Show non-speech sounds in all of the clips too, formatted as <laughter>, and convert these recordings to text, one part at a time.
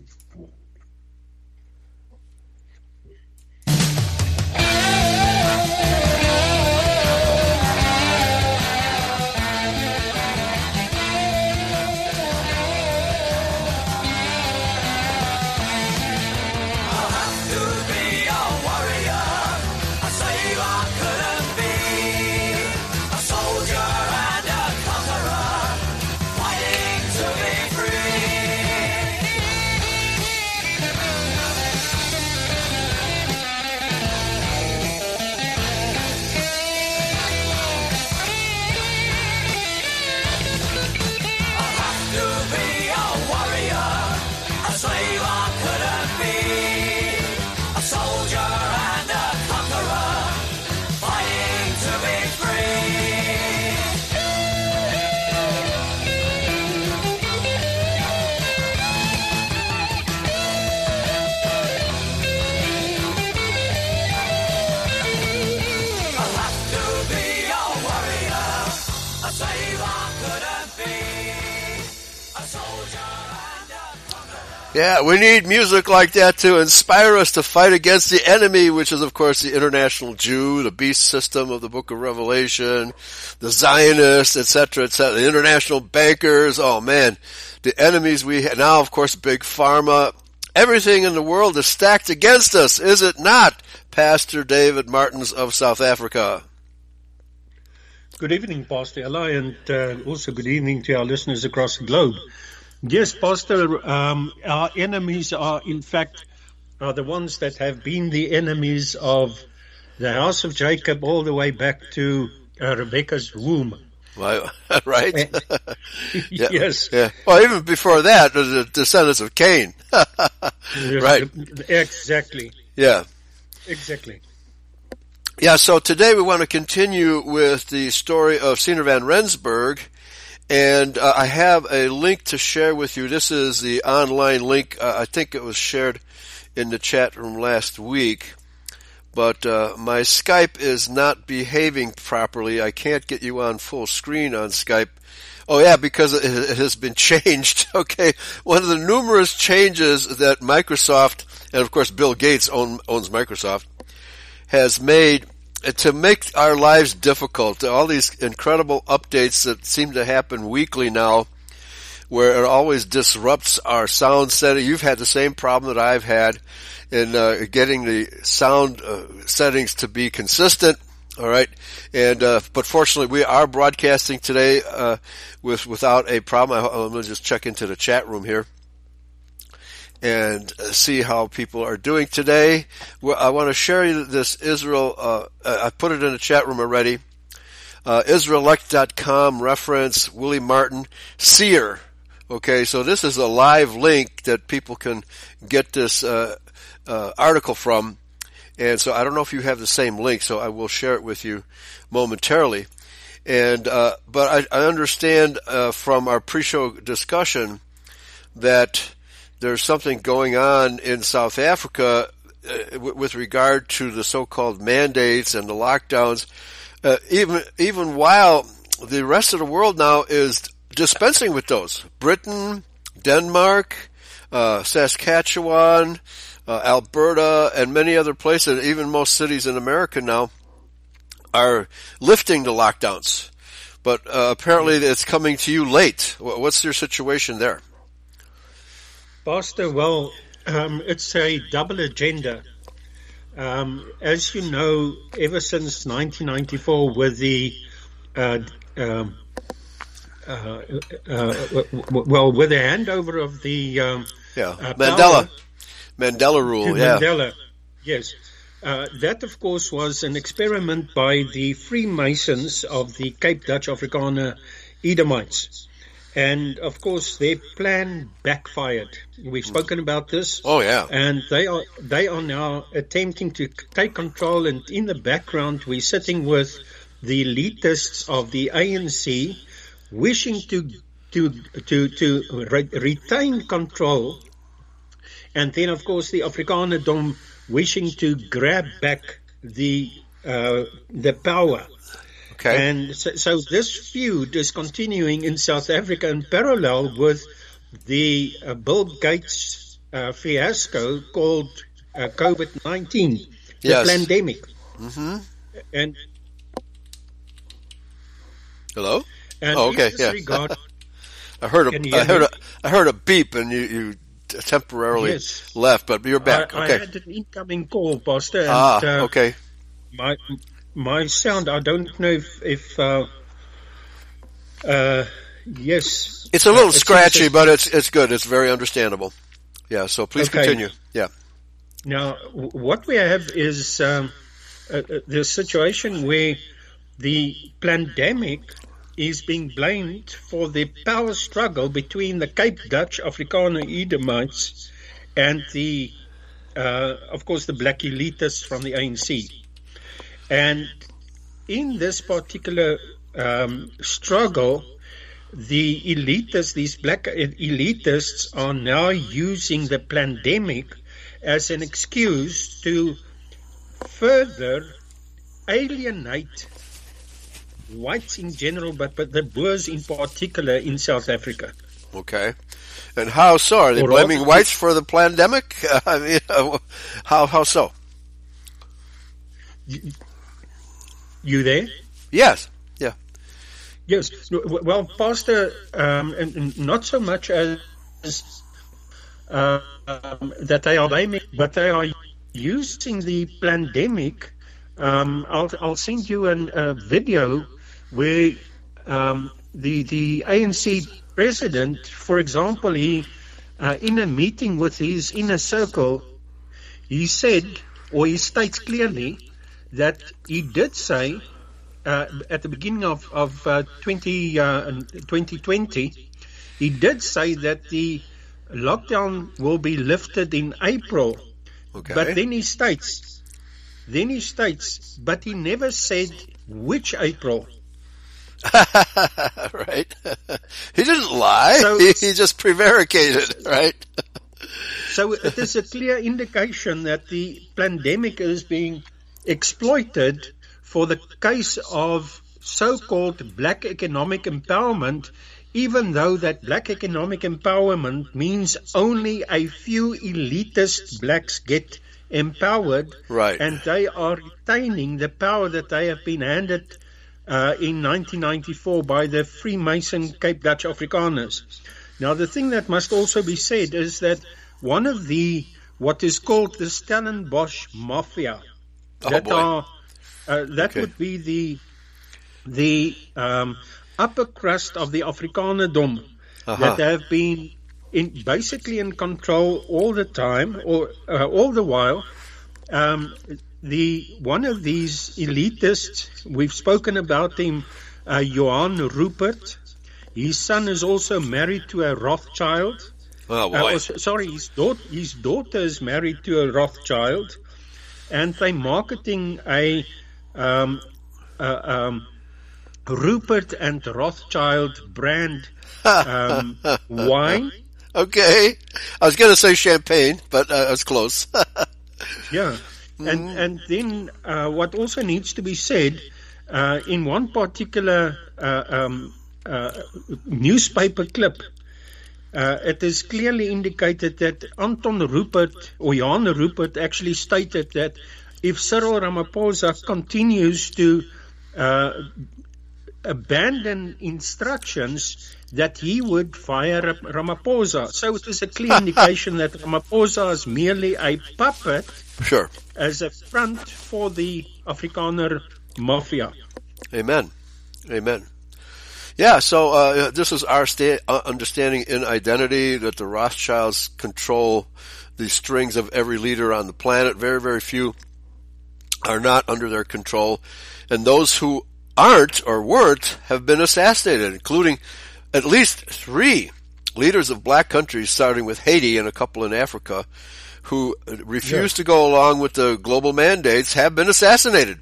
tipo, We need music like that to inspire us to fight against the enemy, which is of course the international Jew, the beast system of the book of Revelation, the Zionists, etc., etc., the international bankers. Oh man, the enemies we have. Now of course big pharma. Everything in the world is stacked against us, is it not? Pastor David Martins of South Africa. Good evening, Pastor Eli, and uh, also good evening to our listeners across the globe. Yes, Pastor, um, our enemies are in fact are the ones that have been the enemies of the house of Jacob all the way back to uh, Rebecca's womb. <laughs> Right? right? <laughs> yeah. Yes. Yeah. Well, even before that, the descendants of Cain. <laughs> right. Exactly. Yeah. Exactly. Yeah, so today we want to continue with the story of Siener van Rensburg and uh, I have a link to share with you. This is the online link. Uh, I think it was shared in the chat room last week. But uh, my Skype is not behaving properly. I can't get you on full screen on Skype. Oh yeah, because it, has been <laughs> changed. Okay, one of the numerous changes that Microsoft and of course Bill Gates own, owns Microsoft has made to make our lives difficult, all these incredible updates that seem to happen weekly now, where it always disrupts our sound setting. You've had the same problem that I've had in uh, getting the sound uh, settings to be consistent. All right, and uh, but fortunately, we are broadcasting today uh, with without a problem. I, let me just check into the chat room here and uh, see how people are doing today. I want to share you this Israel. Uh, I put it in the chat room already. Uh, Israelect.com reference Willie Martin seer. Okay, so this is a live link that people can get this uh, uh, article from. And so I don't know if you have the same link, so I will share it with you momentarily. And uh, but I, I understand uh, from our pre-show discussion that there's something going on in South Africa uh, with regard to the so-called mandates and the lockdowns. Uh, even even while the rest of the world now is dispensing with those, Britain, Denmark, uh, Saskatchewan, uh, Alberta, and many other places, even most cities in America now, are lifting the lockdowns. But uh, apparently, it's coming to you late. What's your situation there? Pastor, well, um, it's a double agenda. Um, as you know, ever since 1994, with the uh, um, uh, uh, well, with the handover of the um, yeah uh, Mandela Mandela rule, yeah, Mandela, yes. Uh, that, of course, was an experiment by the Freemasons of the Cape Dutch Afrikaner Edomites. And of course, their plan backfired. We've spoken about this. Oh yeah. And they are they are now attempting to take control. And in the background, we're sitting with the elitists of the ANC, wishing to to to to re- retain control. And then, of course, the Afrikanerdom wishing to grab back the uh, the power Okay. And so, so, this feud is continuing in South Africa in parallel with the uh, Bill Gates uh, fiasco called uh, COVID-19, the Yes. pandemic. hmm And, Hello? and Oh, okay, yeah. regard, <laughs> I heard a, I hear heard a, I heard a beep and you, you temporarily Yes. left, but you're back. I, okay. I had an incoming call, Pastor, and ah, uh, okay. my my sound. I don't know if if uh, uh, yes, It's a little Uh, scratchy, that- but it's it's good. It's very understandable. Yeah. So please Okay. continue. Yeah. Now, what we have is um, uh, uh, the situation where the pandemic is being blamed for the power struggle between the Cape Dutch Afrikaner Edomites and the, uh, of course, the black elitists from the ANC. And in this particular um, struggle, the elitists, these black elitists, are now using the pandemic as an excuse to further alienate whites in general, but, but the Boers in particular in South Africa. Okay. And how so? Are they blaming whites for the pandemic? <laughs> I mean, how how so? You there? Yes. Yeah. Yes. Well, Pastor, um, and, and not so much as uh, um, that they are blaming, but they are using the pandemic. Um, I'll, I'll send you an, a video where um, the the ANC president, for example, he uh, in a meeting with his inner circle, he said, or he states clearly that he did say uh, at the beginning of, of uh, 20, uh, 2020, he did say that the lockdown will be lifted in April. Okay. But then he states, then he states, but he never said which April. <laughs> right. <laughs> he didn't lie. So- he, <laughs> he just prevaricated. Right. So it is a clear indication that the pandemic is being exploited for the case of so-called black economic empowerment, even though that black economic empowerment means only a few elitist blacks get empowered Right. and they are retaining the power that they have been handed uh, in 1994 by the Freemason Cape Dutch Afrikaners. Now, the thing that must also be said is that one of the what is called the Stellenbosch Mafia Oh, that boy. are uh, that Okay. would be the the um, upper crust of the Afrikanerdom Uh-huh. that have been in basically in control all the time or uh, all the while. Um, the one of these elitists we've spoken about him, uh, Johan Rupert. His son is also married to a Rothschild. Oh Uh, sorry, his, daugh- his daughter is married to a Rothschild, and they're marketing a um, uh, um, Rupert and Rothschild brand um, <laughs> wine. okay. I was going to say champagne, but uh, it's close. <laughs> Yeah, and and then uh, what also needs to be said uh, in one particular uh, um, uh, newspaper clip. Uh, it is clearly indicated that Anton Rupert or Jan Rupert actually stated that if Cyril Ramaphosa continues to uh, abandon instructions, that he would fire Ramaphosa. So it is a clear <laughs> indication that Ramaphosa is merely a puppet sure. as a front for the Afrikaner mafia. Amen. Amen. Yeah, so uh, this is our sta- uh, understanding in identity that the Rothschilds control the strings of every leader on the planet. Very, very few are not under their control. And those who aren't or weren't have been assassinated, including at least three leaders of black countries, starting with Haiti and a couple in Africa, who refused to go along with the global mandates, have been assassinated.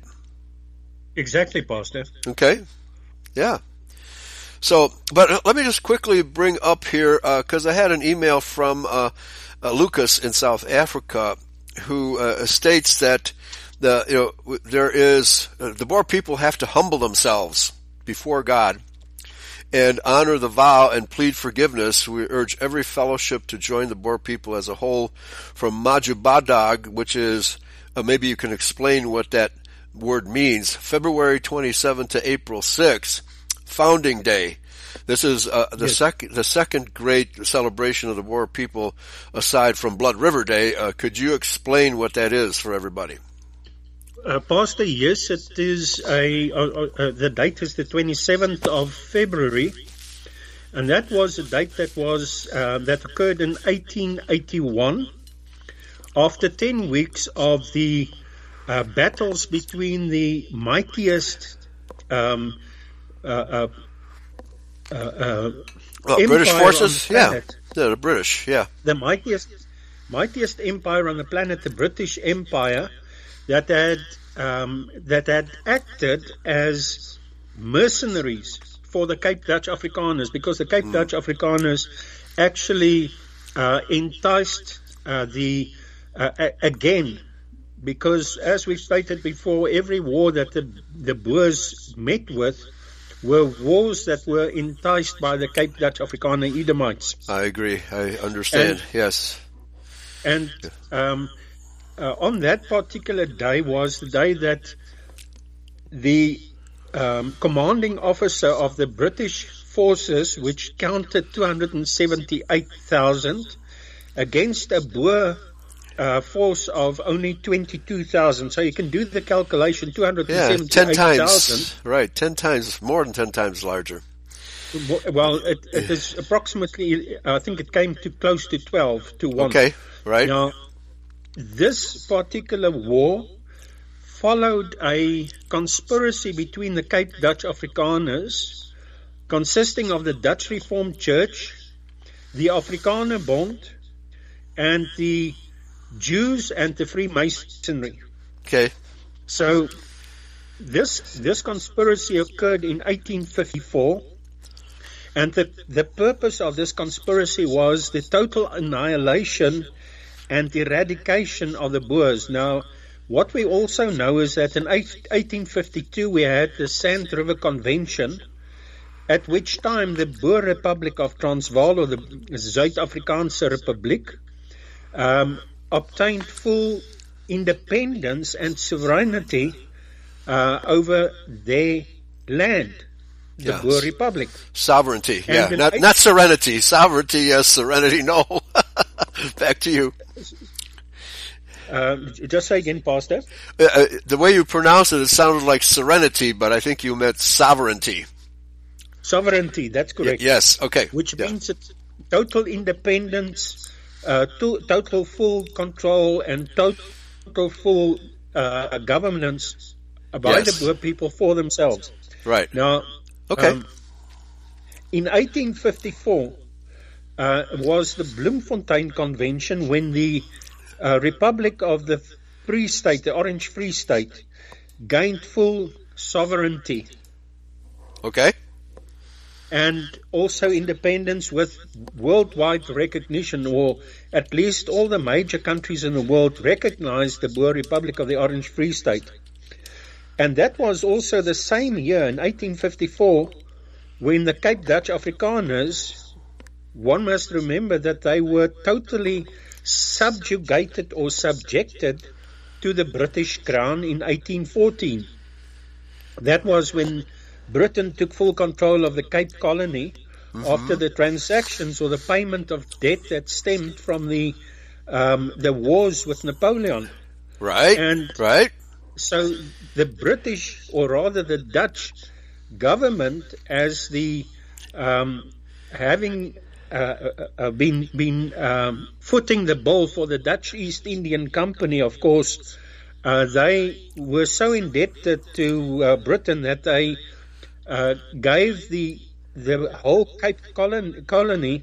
Exactly, Pastor. Okay. Yeah. So, but uh, let me just quickly bring up here, because I had an email from uh, uh, Lucas in South Africa who uh, states that the you know there is uh, the Boer people have to humble themselves before God and honor the vow and plead forgiveness. We urge every fellowship to join the Boer people as a whole from Majubadag, which is, uh, maybe you can explain what that word means. February 27 to April 6, Founding Day. This is uh, the yes. second the second great celebration of the Boer people, aside from Blood River Day. Uh, could you explain what that is for everybody? Uh, Pastor, yes, it is a, uh, uh, uh the date is the 27th of February, and that was a date that was uh, that occurred in 1881, after 10 weeks of the uh, battles between the mightiest um, well, British forces, yeah, the British, yeah, the mightiest mightiest empire on the planet, the British Empire that had um, that had acted as mercenaries for the Cape Dutch Afrikaners because the Cape mm. Dutch Afrikaners actually uh, enticed uh, the uh, again because as we stated before, every war that the, the Boers met with were wars that were enticed by the Cape Dutch Afrikaner Edomites. I agree. I understand. And, yes. And um, uh, on that particular day was the day that the um, commanding officer of the British forces, which counted 278,000, against a Boer uh, force of only 22,000. So you can do the calculation, 278,000. Yeah, 10 times. Right, 10 times, more than 10 times larger. Well, it, it is approximately, I think it came to close to 12 to 1. Okay, right. Now, this particular war followed a conspiracy between the Cape Dutch Afrikaners, consisting of the Dutch Reformed Church, the Afrikaner Bond, and the Jews and the Freemasonry. Okay. So this this conspiracy occurred in 1854, and the the purpose of this conspiracy was the total annihilation and eradication of the Boers. Now, what we also know is that in 1852 we had the Sand River Convention, at which time the Boer Republic of Transvaal, or the Zuid-Afrikaanse Republiek, um, obtained full independence and sovereignty uh, over their land, the yes. Boer Republic. Sovereignty, and yeah. Not, not serenity. Sovereignty, yes. Serenity, no. <laughs> Back to you. Uh, just say again, Pastor. Uh, uh, the way you pronounce it, it sounded like serenity, but I think you meant sovereignty. Sovereignty, that's correct. Y- yes, okay. Which yeah. means it's total independence, uh, to, total full control, and total full uh, governance by yes. the people for themselves. Right. Now, okay. Um, in 1854, uh, was the Bloemfontein Convention when the uh, Republic of the Free State, the Orange Free State, gained full sovereignty. Okay. And also independence with worldwide recognition, or at least all the major countries in the world recognized the Boer Republic of the Orange Free State. And that was also the same year in 1854 when the Cape Dutch Afrikaners one must remember that they were totally subjugated or subjected to the British Crown in 1814. That was when Britain took full control of the Cape Colony mm-hmm. after the transactions or the payment of debt that stemmed from the um, the wars with Napoleon. Right. And right. So the British, or rather the Dutch government, as the um, having uh, uh, uh, been been um, footing the bill for the Dutch East Indian Company. Of course, uh, they were so indebted to uh, Britain that they uh, gave the the whole Cape colony, colony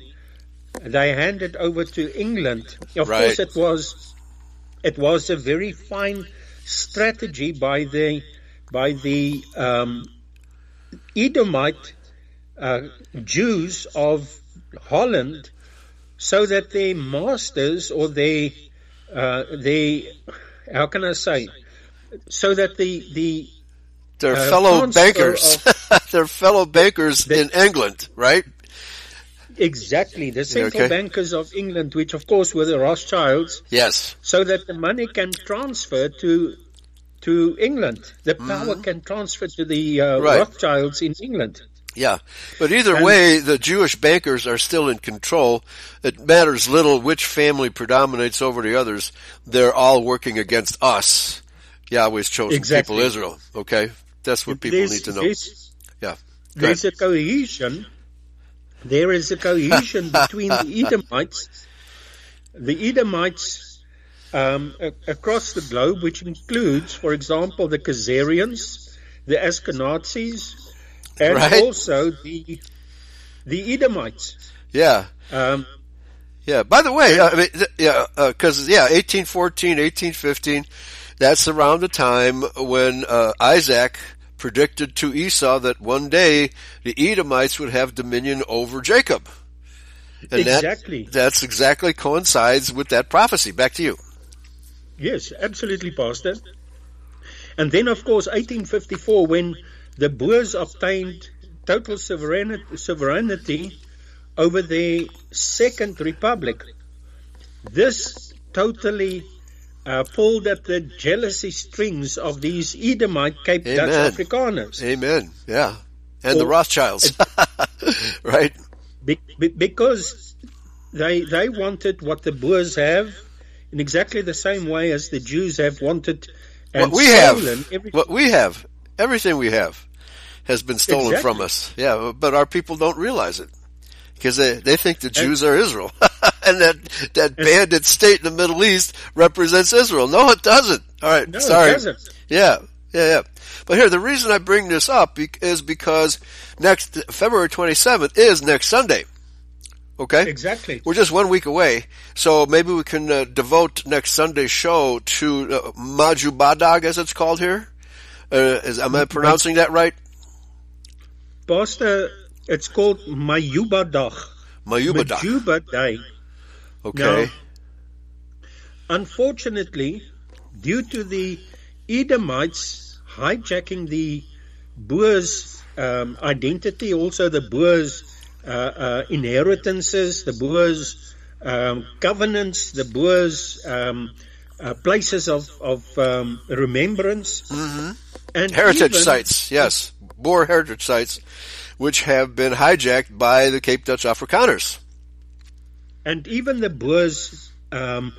they handed over to England. Of right. course, it was it was a very fine strategy by the by the um, Edomite Jews of Holland so that their masters or their, uh, their, how can I say, so that the, the, their uh, fellow bankers. Of, <laughs> They're fellow bankers in England, right? Exactly. The central Okay. bankers of England, which of course were the Rothschilds, Yes. so that the money can transfer to to England. The power can transfer to the uh, Mm-hmm. Right. Rothschilds in England. Yeah. But either And- way, the Jewish bankers are still in control. It matters little which family predominates over the others. They're all working against us. Yahweh's chosen Exactly. people, Israel. Okay? That's what people need to know. There's, Yeah. Go there's a cohesion. There is a cohesion <laughs> between the Edomites, the Edomites um, across the globe, which includes, for example, the Khazarians, the Ashkenazis, and Right. also the the Edomites. Yeah. Um, Yeah. By the way, I mean, yeah, because yeah, 1814, 1815, that's around the time when uh, Isaac predicted to Esau that one day the Edomites would have dominion over Jacob. And that- Exactly. that's exactly coincides with that prophecy. Back to you. Yes, absolutely, Pastor. And then, of course, 1854, when the Boers obtained total sovereignty, sovereignty over their second republic, this totally uh, pulled at the jealousy strings of these Edomite Cape Dutch Amen. Afrikaners. Amen. Yeah. And the Rothschilds. <laughs> right? Be- be- because they they wanted what the Boers have in exactly the same way as the Jews have wanted What we have, stolen every- what we have, everything we have has been stolen Exactly. from us. Yeah, but our people don't realize it. Because they, they think the Jews are Israel. <laughs> and that, that bandit state in the Middle East represents Israel. No, it doesn't. Alright, No, sorry. it doesn't. Yeah, yeah, yeah. But here, the reason I bring this up is because next, February 27th is next Sunday. Okay? Exactly. We're just one week away, so maybe we can uh, devote next Sunday's show to uh, Majubadag, as it's called here. Uh, is, am I pronouncing that right? Pastor, it's called Mayuba Dag. Mayubadag. Majuba Day. Okay. Unfortunately, due to the Edomites hijacking the Boers' um, identity, also the Boers' uh, uh, inheritances, the Boers' um, covenants, the Boers' um, uh, places of, of um, remembrance, hmm and Heritage even- sites, yes. Boer heritage sites, which have been hijacked by the Cape Dutch Afrikaners. and even the Boers' um,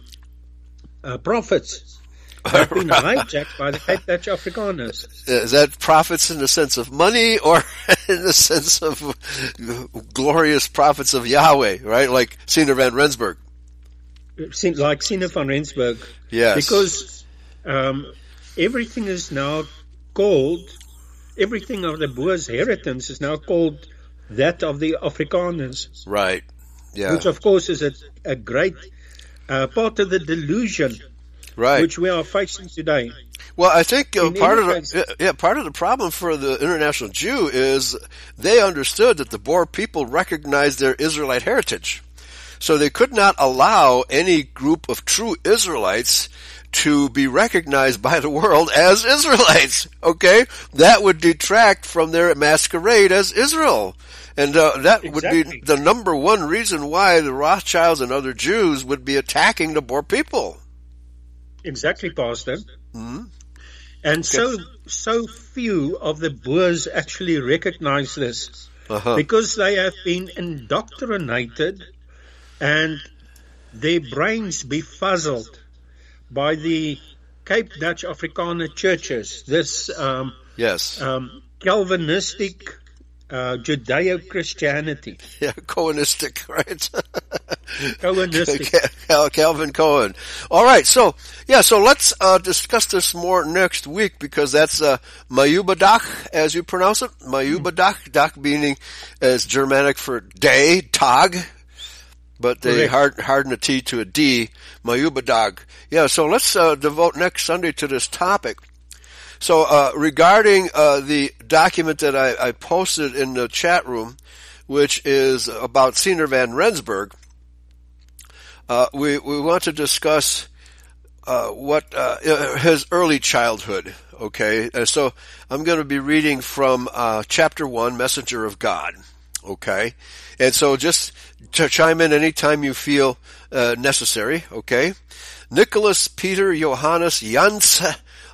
uh, prophets <laughs> have been hijacked by the Cape Dutch Afrikaners. Is that profits in the sense of money or <laughs> in the sense of glorious prophets of Yahweh, right? Like Siener van Rensburg. Like Siener van Rensburg, Yes. because um, everything is now called, everything of the Boers' heritage is now called that of the Afrikaners, Right. Yeah. which of course is a, a great uh, part of the delusion right. which we are facing today. Well, I think uh, part of the yeah, part of the problem for the international Jew is they understood that the Boer people recognized their Israelite heritage, so they could not allow any group of true Israelites to be recognized by the world as Israelites. Okay, that would detract from their masquerade as Israel. And uh, that would Exactly. be the number one reason why the Rothschilds and other Jews would be attacking the Boer people. Exactly, Pastor. Mhm. And so, so few of the Boers actually recognize this Uh-huh. because they have been indoctrinated and their brains befuzzled by the Cape Dutch Afrikaner churches, this um, Yes. um, Calvinistic uh, Judeo-Christianity. <laughs> Yeah, Cohenistic, right? <laughs> Cohenistic. Cal- Calvin Cohen. All right, so yeah, so let's uh, discuss this more next week because that's uh, Mayubadak, as you pronounce it. Mayubadak, dak meaning as Germanic for day, tag, but they hard, harden a T to a D. Mayubadag. Yeah, so let's uh, devote next Sunday to this topic. So uh, regarding uh, the document that I, I posted in the chat room, which is about Siener van Rensburg, uh, we we want to discuss uh, what uh, his early childhood. Okay, so I'm going to be reading from uh, chapter one, Messenger of God. Okay, and so just to chime in anytime you feel uh, necessary. Okay, Nicholas Peter Johannes Jans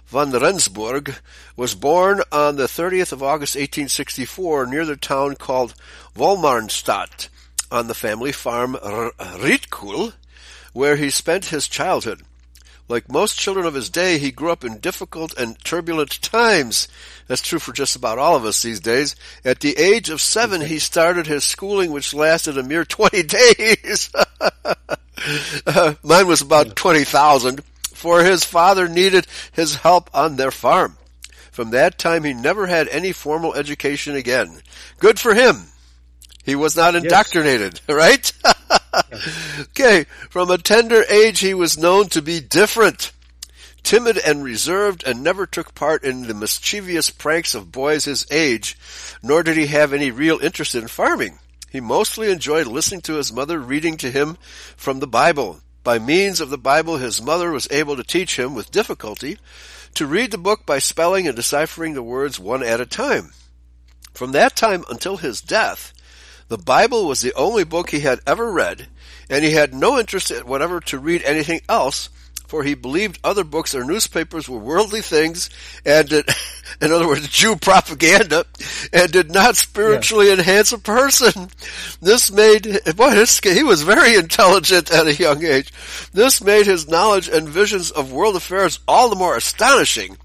van Rensburg was born on the 30th of August 1864 near the town called Wolmaransstad on the family farm Rietkuil, where he spent his childhood. Like most children of his day, he grew up in difficult and turbulent times. That's true for just about all of us these days. At the age of seven, he started his schooling, which lasted a mere <laughs> 20 days. <laughs> uh, mine was about 20,000, for his father needed his help on their farm. From that time, he never had any formal education again. Good for him. He was not indoctrinated, yes. <laughs> right? Okay, from a tender age he was known to be different, timid and reserved, and never took part in the mischievous pranks of boys his age, nor did he have any real interest in farming. He mostly enjoyed listening to his mother reading to him from the Bible. By means of the Bible, his mother was able to teach him, with difficulty, to read the book by spelling and deciphering the words one at a time. From that time until his death, the Bible was the only book he had ever read, and he had no interest whatever to read anything else, for he believed other books or newspapers were worldly things, and did, <laughs> in other words, Jew propaganda, and did not spiritually yeah. enhance a person. This made, boy, this, he was very intelligent at a young age. This made his knowledge and visions of world affairs all the more astonishing,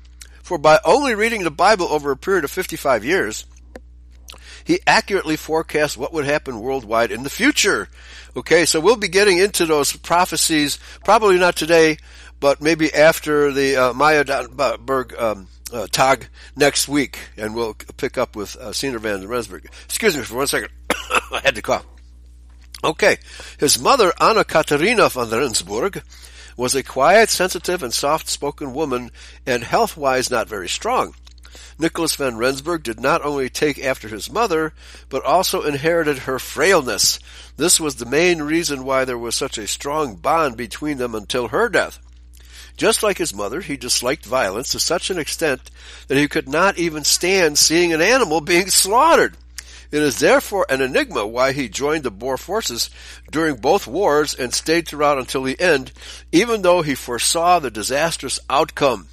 for by only reading the Bible over a period of 55 years, he accurately forecast what would happen worldwide in the future. Okay, so we'll be getting into those prophecies, probably not today, but maybe after the uh, Maya um, uh, Tag next week, and we'll pick up with uh, Siener Van Rensburg. Excuse me for one second. <coughs> I had to cough. Okay, his mother, Anna Katerina von Rensburg, was a quiet, sensitive, and soft-spoken woman, and health-wise not very strong. Nicholas van Rensburg did not only take after his mother, but also inherited her frailness. This was the main reason why there was such a strong bond between them until her death. Just like his mother, he disliked violence to such an extent that he could not even stand seeing an animal being <laughs> slaughtered. It is therefore an enigma why he joined the Boer forces during both wars and stayed throughout until the end, even though he foresaw the disastrous outcome.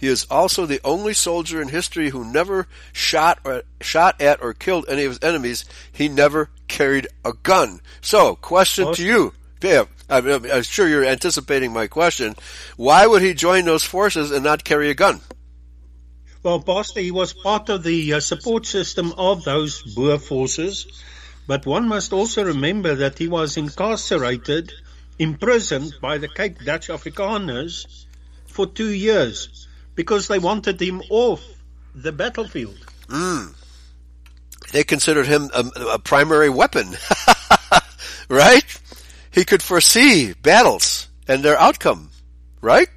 He is also the only soldier in history who never shot or shot at or killed any of his enemies. He never carried a gun. So, question to you, Dave. I'm, I'm sure you're anticipating my question. Why would he join those forces and not carry a gun? Well, Pastor, he was part of the uh, support system of those Boer forces, but one must also remember that he was incarcerated, imprisoned by the Cape Dutch Afrikaners for two years because they wanted him off the battlefield. Mm. They considered him a, a primary weapon, <laughs> right? He could foresee battles and their outcome, right?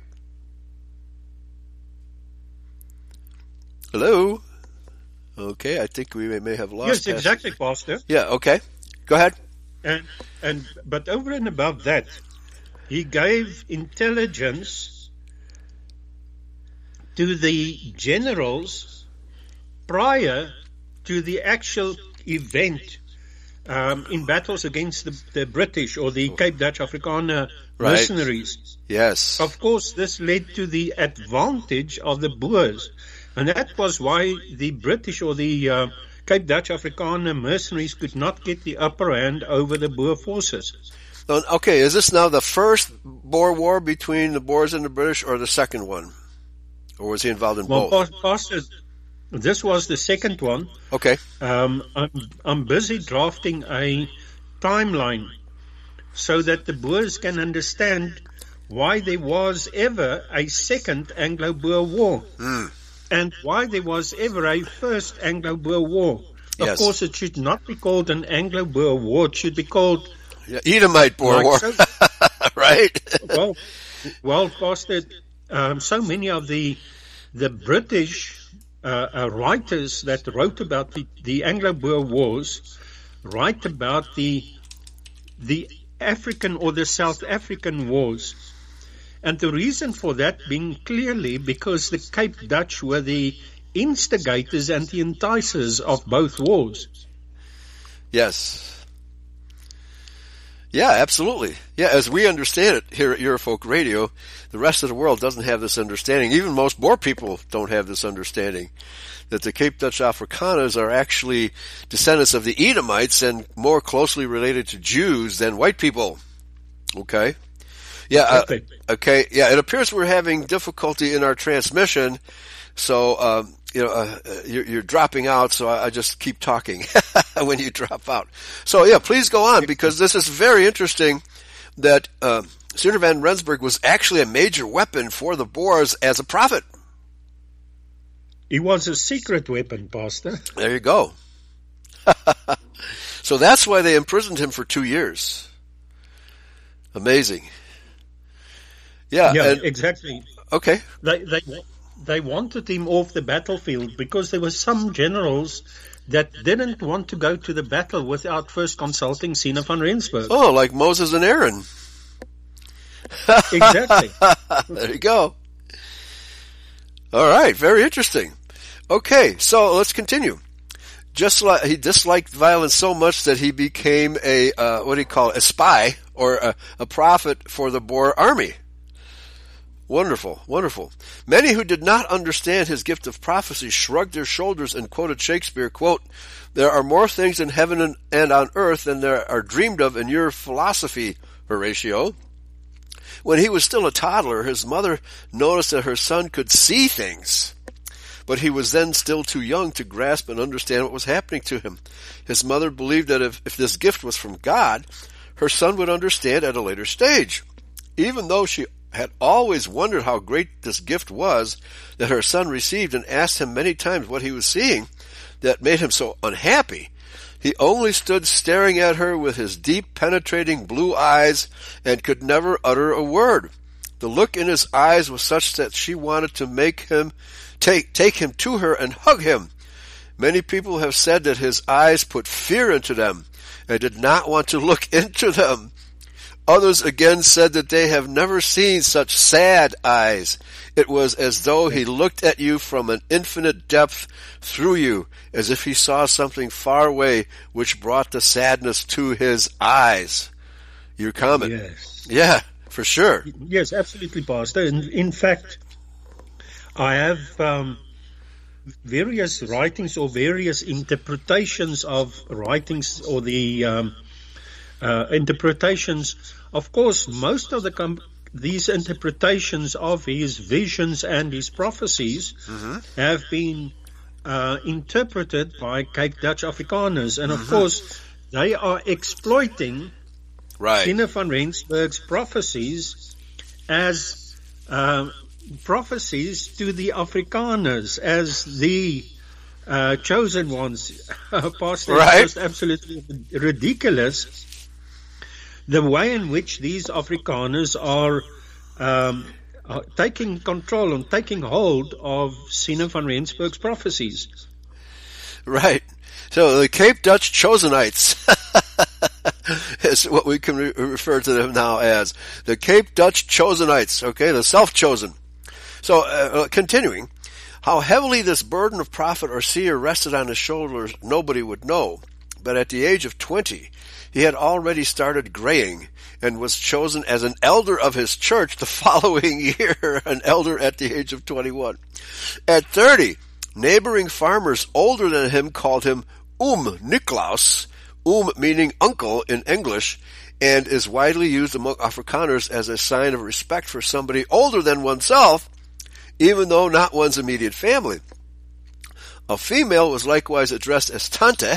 Hello? Okay, I think we may have lost. Yes, exactly, Pastor. Yeah, okay. Go ahead. And and but over and above that, he gave intelligence to the generals prior to the actual event um, in battles against the, the, British or the Cape Dutch Afrikaner right. mercenaries. Yes. Of course, this led to the advantage of the Boers. And that was why the British or the uh, Cape Dutch Afrikaner mercenaries could not get the upper hand over the Boer forces. Okay, is this now the first Boer War between the Boers and the British or the second one? Or was he involved in well, both? Pastor, this was the second one. Okay. Um, I'm, I'm busy drafting a timeline so that the Boers can understand why there was ever a second Anglo-Boer war. Mm. And why there was ever a first Anglo-Boer war. Of yes. course, it should not be called an Anglo-Boer war. It should be called yeah, Edomite Boer like War, so, <laughs> right? well, well, Pastor, um, so many of the the British uh, uh, writers that wrote about the, the Anglo-Boer wars write about the the African or the South African wars, And the reason for that being clearly because the Cape Dutch were the instigators and the enticers of both wars. Yes. Yeah, absolutely. Yeah, as we understand it here at Eurofolk Radio, the rest of the world doesn't have this understanding. Even most Boer people don't have this understanding that the Cape Dutch Afrikaners are actually descendants of the Edomites and more closely related to Jews than white people. Okay? Yeah, uh, okay. Yeah, it appears we're having difficulty in our transmission. So, um, you know, uh, uh, you're, you're, dropping out, so I, I just keep talking <laughs> when you drop out. So yeah, please go on because this is very interesting that, uh, van Rensburg was actually a major weapon for the Boers as a prophet. He was a secret weapon, Pastor. There you go. <laughs> so that's why they imprisoned him for two years. Amazing. Yeah, yeah, and, exactly. Okay. They, they they wanted him off the battlefield because there were some generals that didn't want to go to the battle without first consulting Siener von Rensburg. Oh, like Moses and Aaron. exactly. <laughs> there you go. All right, very interesting. Okay, so let's continue. Just like he disliked violence so much that he became a uh, what do you call it, a spy or a, a prophet for the Boer army. Wonderful, wonderful. Many who did not understand his gift of prophecy shrugged their shoulders and quoted Shakespeare, quote, There are more things in heaven and on earth than there are dreamed of in your philosophy, Horatio. When he was still a toddler, his mother noticed that her son could see things, but he was then still too young to grasp and understand what was happening to him. His mother believed that if, if this gift was from God, her son would understand at a later stage. Even though she had always wondered how great this gift was that her son received and asked him many times what he was seeing that made him so unhappy. He only stood staring at her with his deep penetrating blue eyes and could never utter a word. The look in his eyes was such that she wanted to make him take, take him to her and hug him. Many people have said that his eyes put fear into them and did not want to look <laughs> into them. Others again said that they have never seen such sad eyes. It was as though he looked at you from an infinite depth through you, as if he saw something far away which brought the sadness to his eyes. Your comment. Yes. Yeah, for sure. Yes, absolutely, Pastor. In, in fact, I have um, various writings or various interpretations of writings or the um, uh, interpretations. Of course, most of the com- these interpretations of his visions and his prophecies mm-hmm. have been uh, interpreted by Cape Dutch Afrikaners, and of mm-hmm. course, they are exploiting right. Van Rensburg's prophecies as uh, prophecies to the Afrikaners as the uh, chosen ones. <laughs> Pastor, right. just absolutely ridiculous the way in which these Afrikaners are, um, are taking control and taking hold of Siener van Rensburg's prophecies. Right. So the Cape Dutch Chosenites <laughs> is what we can re- refer to them now as the Cape Dutch Chosenites. Okay, the self-chosen. So uh, uh continuing, how heavily this burden of prophet or seer rested on his shoulders, nobody would know. But at the age of twenty, he had already started graying and was chosen as an elder of his church the <laughs> following year, an elder at the age of 21. At 30, neighboring farmers older than him called him Um Niklaus, Um meaning uncle in English, and is widely used among Afrikaners as a sign of respect for somebody older than oneself, even though not one's immediate family. A female was likewise addressed as Tante,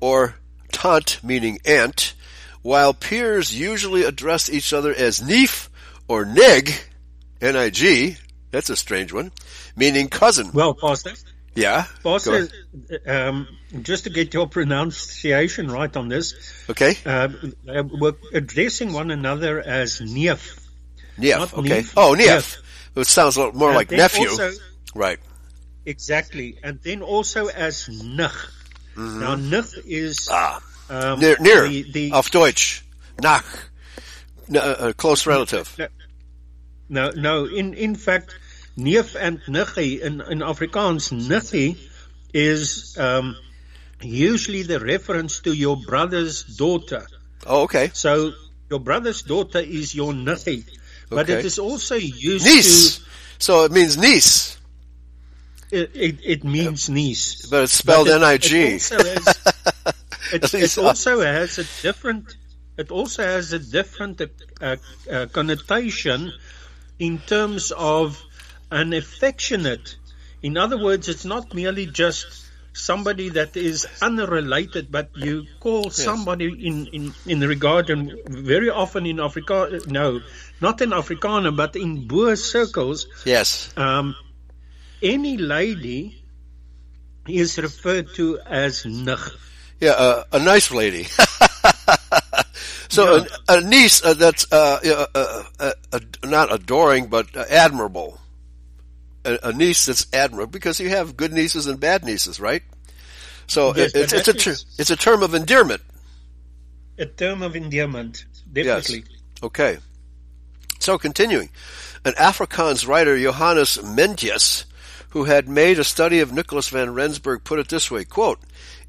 or tant meaning aunt, while peers usually address each other as neef or nig, N-I-G, that's a strange one, meaning cousin. Well, Pastor. Yeah. Pastor, um, just to get your pronunciation right on this. Okay. Uh, we're addressing one another as neef. Neef, okay. Neef, oh, neef. It sounds a little more and like nephew. Also, right. Exactly. And then also as nig. Mm-hmm. Now, nig is ah, um, near, near the, the, auf Deutsch, nach, a uh, uh, close relative. No, no. In in fact, neef and niggie in in Afrikaans, niggie is um, usually the reference to your brother's daughter. Oh, okay. So your brother's daughter is your niggie, but Okay. it is also used Niece. to. So it means niece, It, it, it means niece. but it's spelled But it- N-I-G. It also has, <laughs> it, it also has a different. It also has a different uh, uh, connotation in terms of an affectionate. In other words, it's not merely just somebody that is unrelated, but you call somebody in, in, in regard, and very often in Afrika, no, not in Afrikaner, but in Boer circles, yes. um, any lady is referred to as nig. Yeah, uh, a nice lady. <laughs> so Yeah. a, a niece uh, that's uh, uh, uh, uh, not adoring, but uh, admirable. A, a niece that's admirable because you have good nieces and bad nieces, right? So Yes, it, it's, it's a ter- it's a term of endearment. A term of endearment, definitely. Okay. So continuing, an Afrikaans writer, Johannes Meintjes, who had made a study of Nicholas van Rensburg, put it this way, quote,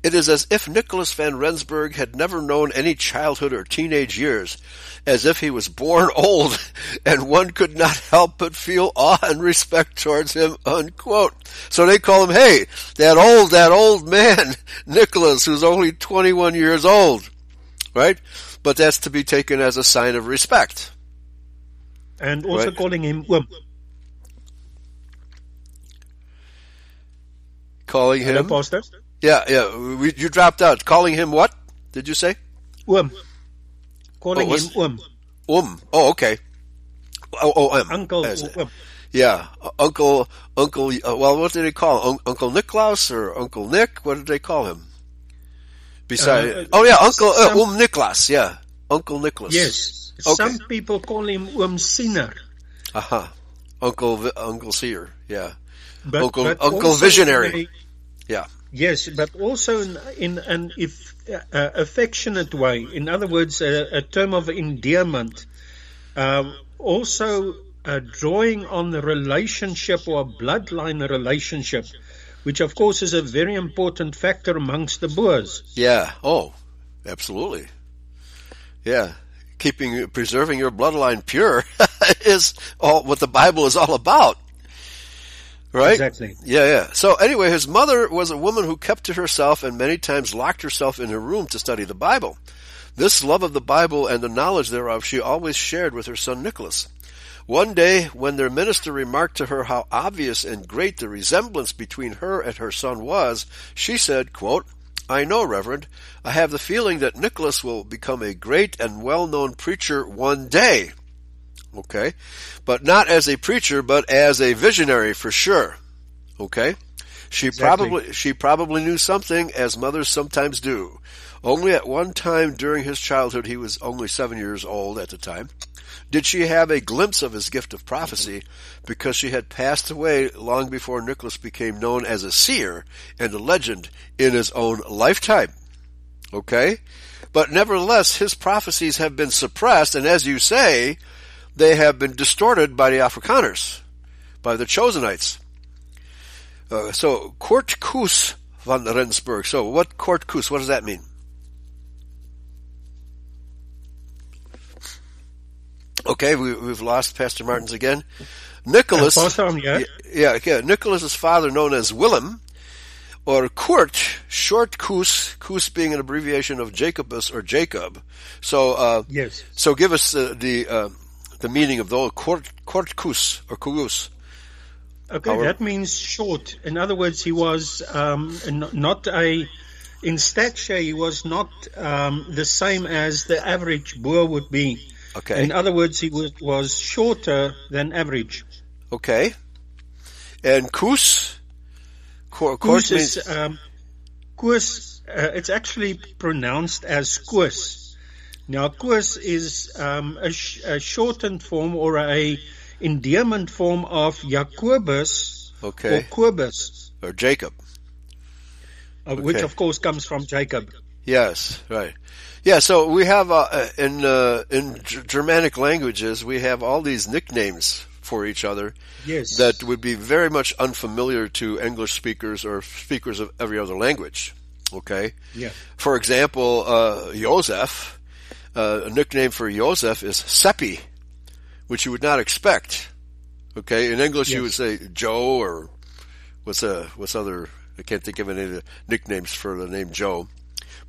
it is as if Nicholas van Rensburg had never known any childhood or teenage years, as if he was born <laughs> old, and one could not help but feel awe and respect towards him, unquote. So they call him, hey, that old, that old man, <laughs> Nicholas, who's only 21 years old, right? But that's to be taken as a sign of respect. And also Right. calling him oom. Calling him, Pastor? yeah, yeah, we, you dropped out. Calling him what? Did you say? Oom. Calling Oh, him oom. Um. Oh, okay. Oh, oh, um. Uncle or. Yeah, uh, Uncle, Uncle. Uh, well, what did they call him? Un- Uncle Niklaus or Uncle Nick? What did they call him? Besides, Uh, oh yeah, Uncle uh, Um Niklas. Yeah, Uncle Nicholas. Yes. Okay. Some people call him oom Siener. Uh-huh. Uncle Uncle Seer. Yeah. But, Uncle- but Uncle Visionary. a- Yeah. Yes, but also in, in an if, uh, affectionate way. In other words, a, a term of endearment. Um, also, uh, drawing on the relationship or bloodline relationship, which of course is a very important factor amongst the Boers. Yeah. Oh, absolutely. Yeah. Keeping, preserving your bloodline pure <laughs> is all what the Bible is all about. Right? Exactly. Yeah, yeah. So anyway, his mother was a woman who kept to herself and many times locked herself in her room to study the Bible. This love of the Bible and the knowledge thereof she always shared with her son Nicholas. One day, when their minister remarked to her how obvious and great the resemblance between her and her son was, she said, quote, I know, Reverend, I have the feeling that Nicholas will become a great and well-known preacher one day. Okay? But not as a preacher, but as a visionary for sure. Okay? She Exactly. probably, she probably knew something as mothers sometimes do. Only at one time during his childhood, he was only seven years old at the time, did she have a glimpse of his gift of prophecy because she had passed away long before Nicholas became known as a seer and a legend in his own lifetime. Okay? But nevertheless, his prophecies have been suppressed, and as you say, they have been distorted by the Afrikaners, by the Chosenites. Uh, so, Kort Koos van Rensburg. So, what Kort Koos, what does that mean? Okay, we, we've lost Pastor Martins again. Nicholas, Pastor, I'm yeah, yeah, Nicholas's father, known as Willem, or Kurt, short Koos, Koos being an abbreviation of Jacobus or Jacob. So, uh, Yes. so give us uh, the uh, the meaning of the Kort Koos or Koos. Okay, Our- that means short. In other words, he was um, not a. In stature, he was not um, the same as the average Boer would be. Okay, In other words, he was, was shorter than average. okay, and Koos. Kort, Koos Kort means is um. Uh, it's actually pronounced as Koos. Now, Koos is um, a, sh- a shortened form or a endearment form of Jacobus or okay Kobus, or Jacob. uh, which of course comes from Jacob. Yes, right. Yeah, so we have uh, uh, in uh, in Germanic languages we have all these nicknames for each other Yes. that would be very much unfamiliar to English speakers or speakers of every other language. Okay? Yeah. For example, uh, Joseph, uh, a nickname for Joseph is Seppi, which you would not expect. Okay? In English you would say Joe or what's uh what's other I can't think of any of the nicknames for the name Joe.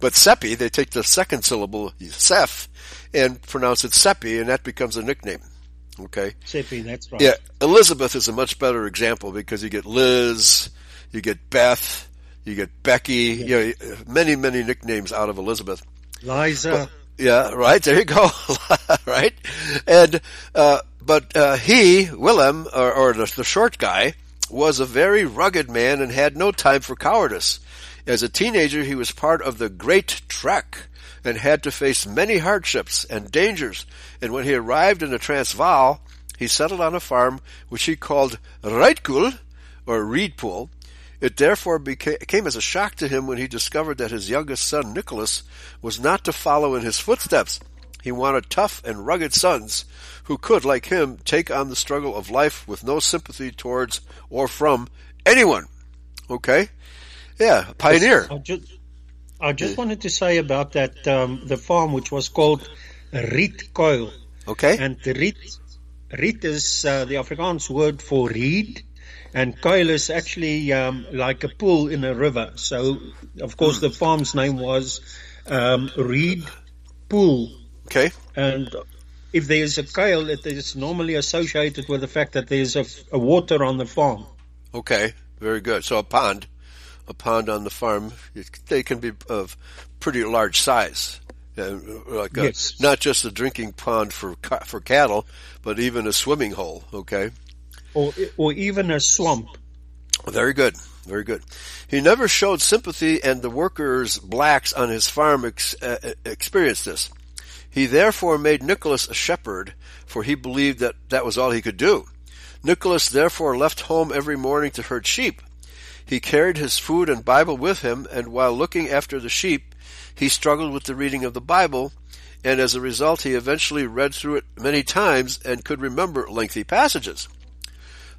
But Seppi, they take the second syllable, Seth, and pronounce it Seppi, and that becomes a nickname. Okay? Seppi, that's right. Yeah, Elizabeth is a much better example because you get Liz, you get Beth, you get Becky, you know, many, many nicknames out of Elizabeth. Liza. Yeah, right. There you go. <laughs> right, and uh, but uh, he, Willem, or, or the, the short guy, was a very rugged man and had no time for cowardice. As a teenager, he was part of the Great Trek and had to face many hardships and dangers. And when he arrived in the Transvaal, he settled on a farm which he called Reitkool, or Reedpool. It therefore beca- came as a shock to him when he discovered that his youngest son, Nicholas, was not to follow in his footsteps. He wanted tough and rugged sons who could, like him, take on the struggle of life with no sympathy towards or from anyone. Okay? Yeah, pioneer. I just, I just wanted to say about that um, the farm which was called Rietkuil, Okay? and Riet, Riet is uh, the Afrikaans word for reed, and kuil is actually um, like a pool in a river. So, of course, the farm's name was um, Reed Pool, Okay? and if there's a kuil, it is normally associated with the fact that there's a, a water on the farm. Okay. Very good. So a pond, a pond on the farm, it, they can be of pretty large size. Uh, like a, Yes. not just a drinking pond for for cattle, but even a swimming hole. Okay, Or, or even a swamp. very good, very good. He never showed sympathy, and the workers, blacks on his farm, ex- uh, experienced this. He therefore made Nicholas a shepherd, for he believed that that was all he could do. Nicholas therefore left home every morning to herd sheep. He carried his food and Bible with him, and while looking after the sheep, he struggled with the reading of the Bible, and as a result, he eventually read through it many times and could remember lengthy passages.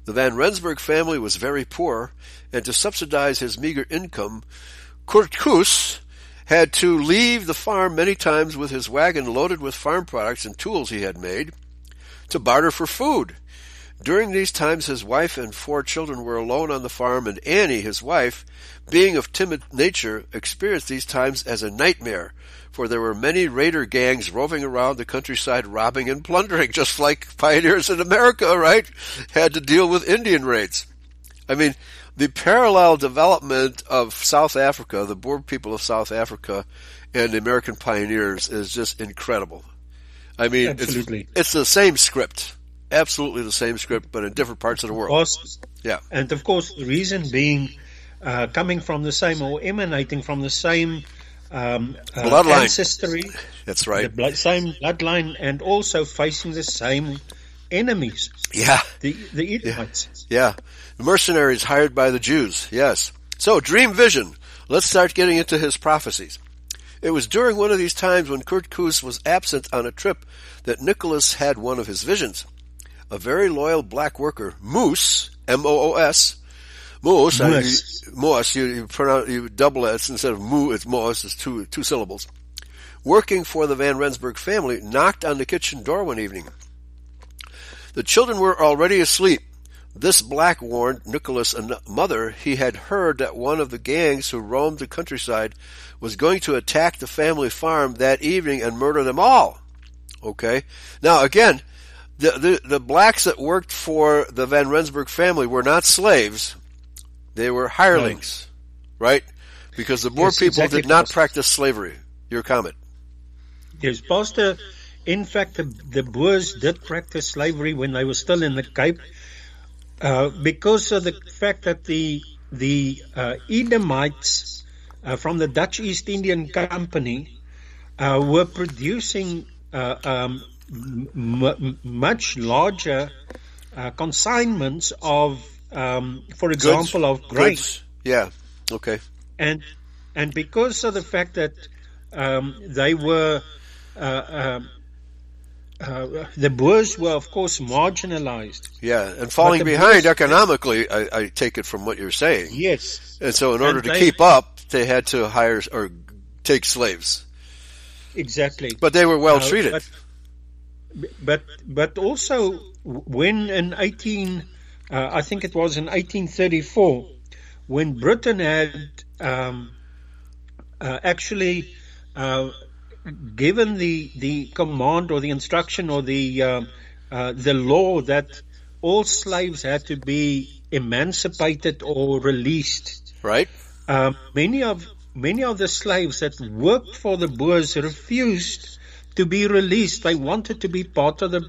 The Van Rensburg family was very poor, and to subsidize his meager income, Kurt Koos had to leave the farm many times with his wagon loaded with farm products and tools he had made to barter for food. During these times, his wife and four children were alone on the farm, and Annie, his wife, being of timid nature, experienced these times as a nightmare, for there were many raider gangs roving around the countryside robbing and plundering, <laughs> just like pioneers in America, right? Had to deal with Indian raids. I mean, the parallel development of South Africa, the Boer people of South Africa, and the American pioneers is just incredible. I mean, Absolutely. it's, it's the same script. Absolutely the same script, but in different parts of the world. Was, Yeah. and of course, the reason being uh, coming from the same or emanating from the same um, uh, Bloodline. ancestry, That's right. the blood, same bloodline, and also facing the same enemies, Yeah. the the Edomites. Yeah. The mercenaries hired by the Jews. Yes. So, dream vision. Let's start getting into his prophecies. It was during one of these times when Kurt Koos was absent on a trip that Nicholas had one of his visions. A very loyal black worker, Moose, M-O-O-S, Moose, uh, you, Moose, you, you pronounce, you double S instead of Moo, it's Moose, it's two, two syllables. Working for the Van Rensburg family, knocked on the kitchen door one evening. The children were already asleep. This black warned Nicholas' and mother he had heard that one of the gangs who roamed the countryside was going to attack the family farm that evening and murder them all. Okay? Now again, the, the, the blacks that worked for the Van Rensburg family were not slaves. They were hirelings. Right? Because the Boer Yes, people exactly, did not practice slavery. Your comment. Yes, Pastor. In fact, the, the Boers did practice slavery when they were still in the Cape, uh, because of the fact that the the uh, Edomites uh, from the Dutch East Indian Company uh, were producing uh, um, m- m- much larger uh, consignments of, um, for example, of grain Goods. Yeah. Okay. and and because of the fact that um, they were uh, um, uh, the Boers were, of course, marginalized. Yeah, and falling behind Boers- economically, I, I take it from what you're saying. Yes, And so in order And to they- keep up, they had to hire or take slaves. exactly. But they were well Uh, treated. But, but but also when in 18, uh, I think it was in 1834, when Britain had um, uh, actually uh, given the the command or the instruction or the um uh, the law that all slaves had to be emancipated or released. right? Um, many of many of the slaves that worked for the Boers refused to be released. They wanted to be part of the.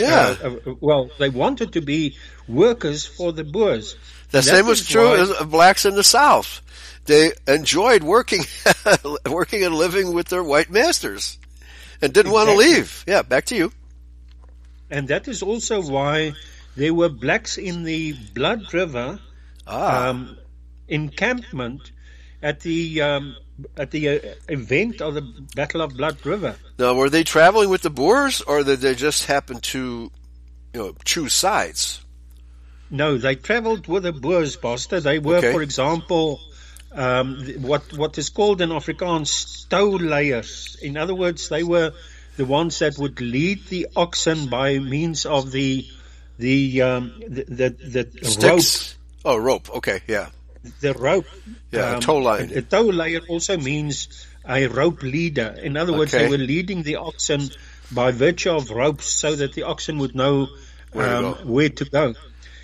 Yeah. uh, uh, well, they wanted to be workers for the Boers. the that same was true of blacks in the South. They enjoyed working, <laughs> working and living with their white masters and didn't want to leave. Yeah, back to you. And that is also why there were blacks in the Blood River Ah, um, encampment at the um, at the uh, event of the Battle of Blood River. now were they traveling with the Boers or did they just happen to, you know, choose sides? No, they travelled with the Boers, Pastor. They were, Okay. for example, um, what what is called in Afrikaans touleiers. In other words, they were the ones that would lead the oxen by means of the the um, the, the, the rope Oh, rope. Okay, yeah. The rope. Yeah, a tow line. A, a tow layer also means a rope leader. In other words, Okay. they were leading the oxen by virtue of ropes so that the oxen would know Where to um, go. where to go.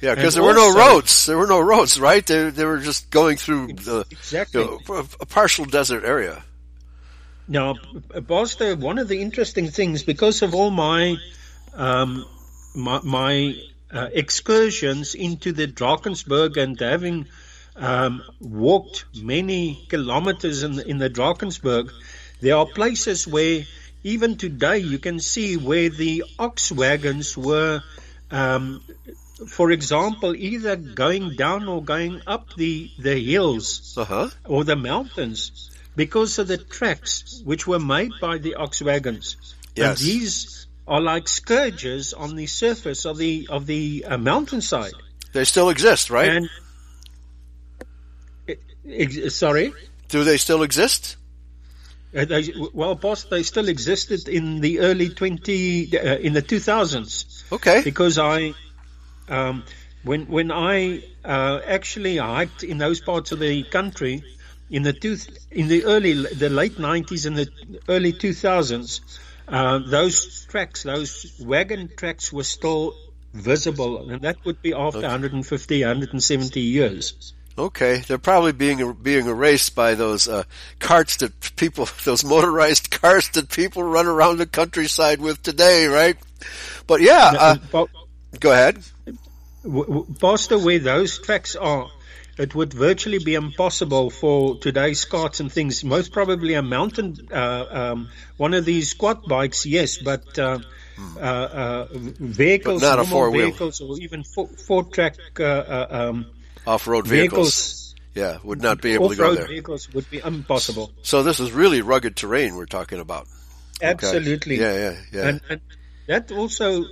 Yeah, because there were no roads. There were no roads, right? They they were just going through the Exactly. you know, a- a partial desert area. Now, Pastor, one of the interesting things, because of all my um, my, my uh, excursions into the Drakensberg and having um, walked many kilometers in the, in the Drakensberg, there are places where even today you can see where the ox wagons were, um, for example, either going down or going up the, the hills Uh huh. or the mountains because of the tracks which were made by the ox wagons. Yes. And these are like scourges on the surface of the of the uh, mountainside. They still exist, right? And ex- sorry, Do they still exist? Uh, they, well, boss, they still existed in the early twenty uh, in the two thousands. Okay. because I, um, when when I uh, actually hiked in those parts of the country in the two, in the early the late nineties and the early two thousands, uh, those tracks, those wagon tracks, were still visible, and that would be after 150, 170 years. Okay. They're probably being being erased by those uh, carts that people, <laughs> those motorized cars that people run around the countryside with today, right? But yeah, uh, But go ahead. w- w- Pastor, where those tracks are, it would virtually be impossible for today's carts and things. Most probably a mountain, uh, um, one of these squat bikes, yes, but uh, uh, uh, vehicles, But not a four-wheel. vehicles, or even four, four track uh, uh, um, Off-road vehicles, vehicles. Yeah, would not be able to go off-road there. vehicles would be impossible. So this is really rugged terrain we're talking about. Okay. Absolutely. Yeah, yeah, yeah. And, and that also,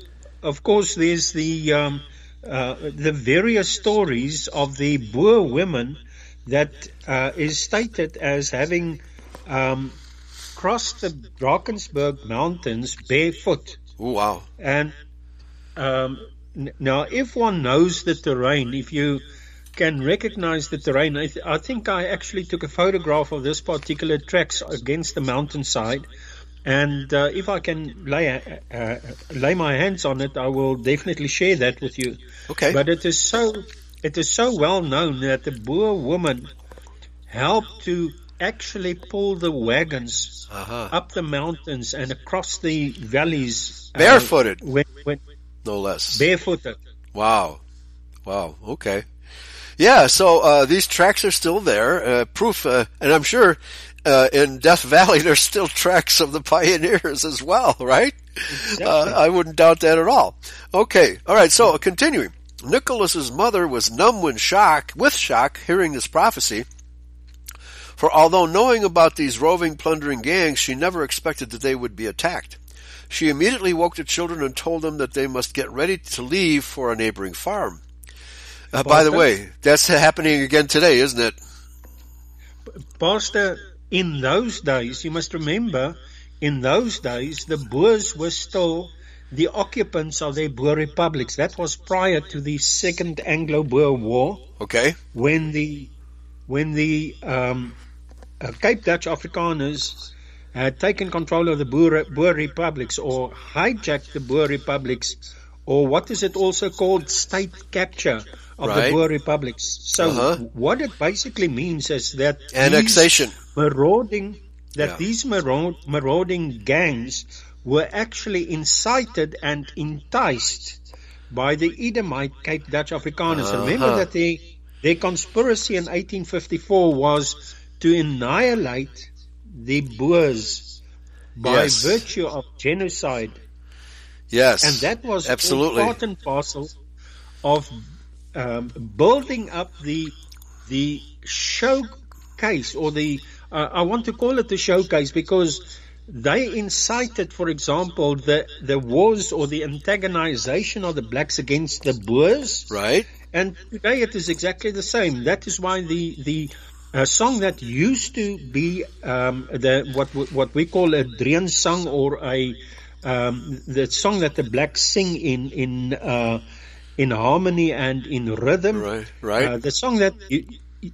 of course, there's the um, uh, the various stories of the Boer women that uh, is stated as having um, crossed the Drakensberg mountains barefoot. Ooh, wow. And um, now, if one knows the terrain, if you can recognize the terrain, I, th- I think I actually took a photograph of this particular tracks against the mountainside. And uh, if I can lay uh, lay my hands on it, I will definitely share that with you. Okay. But it is so it is so well known that the Boer woman helped to actually pull the wagons Uh-huh. up the mountains and across the valleys uh, Barefooted. when, when No less. barefooted. Wow. Wow. Okay. Yeah. So uh, these tracks are still there. Uh, proof, uh, and I'm sure uh, in Death Valley <laughs> there's still tracks of the pioneers as well, right? Uh, I wouldn't doubt that at all. Okay. All right. So continuing. Nicholas's mother was numb when shock, with shock, hearing this prophecy. For although knowing about these roving, plundering gangs, she never expected that they would be attacked. she immediately woke the children and told them that they must get ready to leave for a neighboring farm. Uh, by the way, that's happening again today, isn't it? Pastor, in those days, you must remember, in those days, the Boers were still the occupants of their Boer republics. That was prior to the Second Anglo-Boer War. Okay. When the when the um, uh, Cape Dutch Afrikaners had taken control of the Boer, Boer republics or hijacked the Boer republics, or what is it also called, state capture of Right. the Boer republics. So Uh-huh. what it basically means is that Annexation. marauding that Yeah. these maraud, marauding gangs were actually incited and enticed by the Edomite Cape Dutch Afrikaners. Uh-huh. Remember that they, their conspiracy in 1854 was to annihilate the Boers by Yes. virtue of genocide. Yes. And that was absolutely. part and parcel of um, building up the the showcase or the uh, I want to call it the showcase because they incited, for example, the the wars or the antagonization of the blacks against the Boers. Right. And today it is exactly the same. That is why the the uh, song that used to be um, the what what we call a Drian song or a um, the song that the blacks sing in in uh, in harmony and in rhythm. Right. Right. Uh, the song that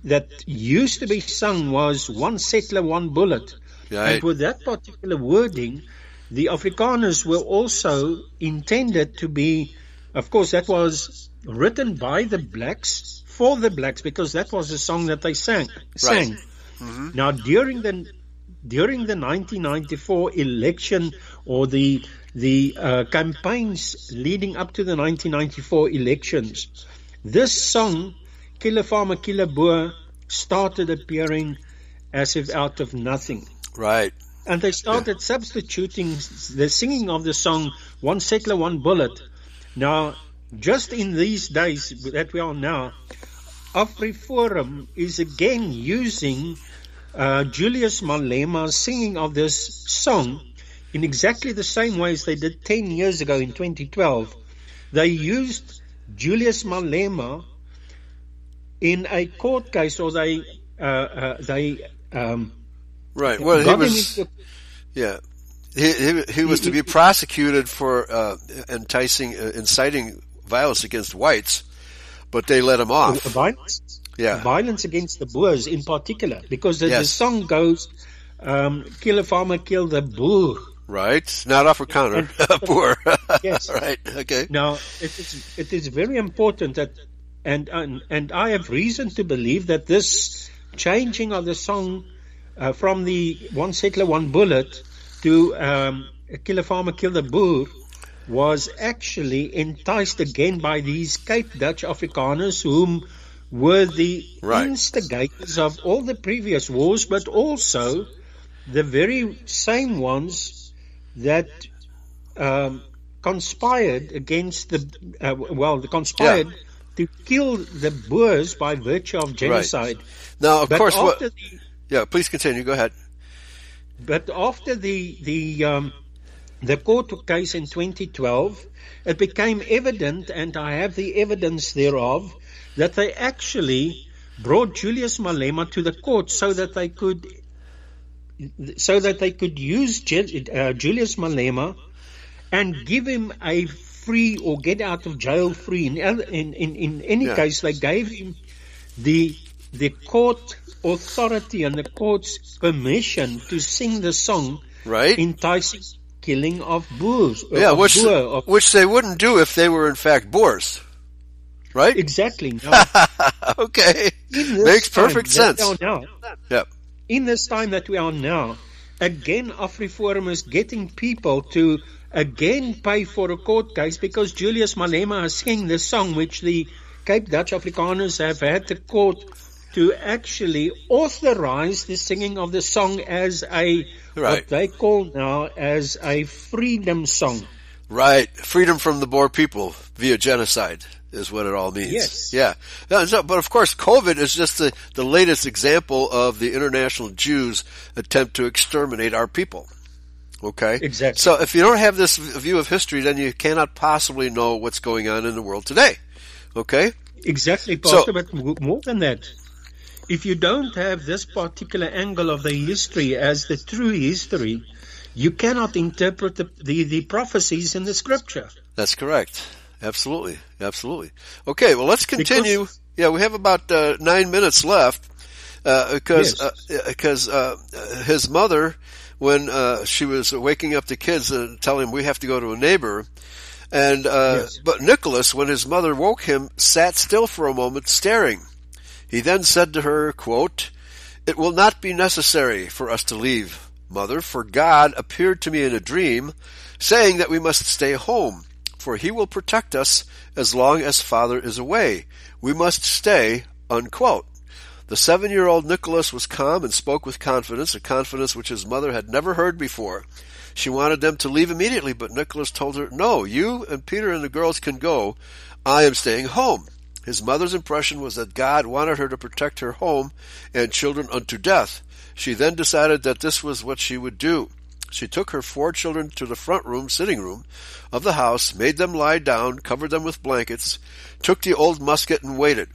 that used to be sung was "One Settler, One Bullet." right. And with that particular wording, the Afrikaners were also intended to be, of course, that was written by the blacks for the blacks because that was the song that they sang. sang. Mhm. Now during the during the 1994 election or the the uh, campaigns leading up to the 1994 elections, this song, "Killer Farmer Killer Boer," started appearing as if out of nothing. Right. And they started substituting the singing of the song One Settler, One Bullet. Now, just in these days that we are now, AfriForum is again using uh, Julius Malema's singing of this song in exactly the same way as they did 10 years ago in 2012. They used Julius Malema in a court case or they, uh, uh, they, um, Right. Well, he was. into Yeah. He, he, he was to be prosecuted for uh, enticing, uh, inciting violence against whites, but they let him off. violence, Yeah. violence against the Boers in particular, because the, the song goes, um, "Kill a farmer, kill the Boer." Right. Not Afrikaner. <laughs> Poor. <laughs> Yes. <laughs> right. Okay. Now, it is it is very important that, and and and I have reason to believe that this changing of the song uh, from the "One Settler, One Bullet" to um, "Kill a farmer, kill the Boer." Was actually enticed again by these Cape Dutch Afrikaners, whom were the Right. instigators of all the previous wars, but also the very same ones that um, conspired against the uh, well, conspired to kill the Boers by virtue of genocide. Now, of But course, what? the, Yeah. Please continue. Go ahead. but after the the um, the court case in 2012, it became evident, and I have the evidence thereof, that they actually brought Julius Malema to the court so that they could so that they could use uh, Julius Malema and give him a free or get out of jail free. In other- in in, in any Yeah. case, they gave him the the court authority and the court's permission to sing the song Right. enticing killing of Boers. uh, yeah. of Which Boer, of- which they wouldn't do if they were in fact Boers. Right. exactly. Now, <laughs> okay. Makes perfect sense. we are now, Yep. In this time that we are now, again AfriForum is getting people to again pay for a court case because Julius Malema is singing this song which the Cape Dutch Afrikaners have had the court to actually authorize the singing of the song as a Right. what they call now as a freedom song. Right. Freedom from the Boer people via genocide is what it all means. Yes. Yeah. So- but of course, COVID is just the, the latest example of the international Jews attempt to exterminate our people. Okay? Exactly. So if you don't have this view of history, then you cannot possibly know what's going on in the world today. Okay? Exactly, Pastor, so, but more than that, if you don't have this particular angle of the history as the true history, you cannot interpret the, the, the prophecies in the scripture. That's correct. Absolutely. Absolutely. Okay, well let's continue. Because, yeah, we have about uh, nine minutes left. Uh, because, yes. uh, because, uh, his mother, when, uh, she was waking up the kids and telling him we have to go to a neighbor, and, uh, yes. but Nicholas, when his mother woke him, sat still for a moment staring. He then said to her, quote, It will not be necessary for us to leave, mother, for God appeared to me in a dream, saying that we must stay home, for he will protect us as long as father is away. We must stay, unquote. The seven-year-old Nicholas was calm and spoke with confidence, a confidence which his mother had never heard before. She wanted them to leave immediately, but Nicholas told her, no, you and Peter and the girls can go. I am staying home. His mother's impression was that God wanted her to protect her home and children unto death. She then decided that this was what she would do. She took her four children to the front room, sitting room, of the house, made them lie down, covered them with blankets, took the old musket and waited.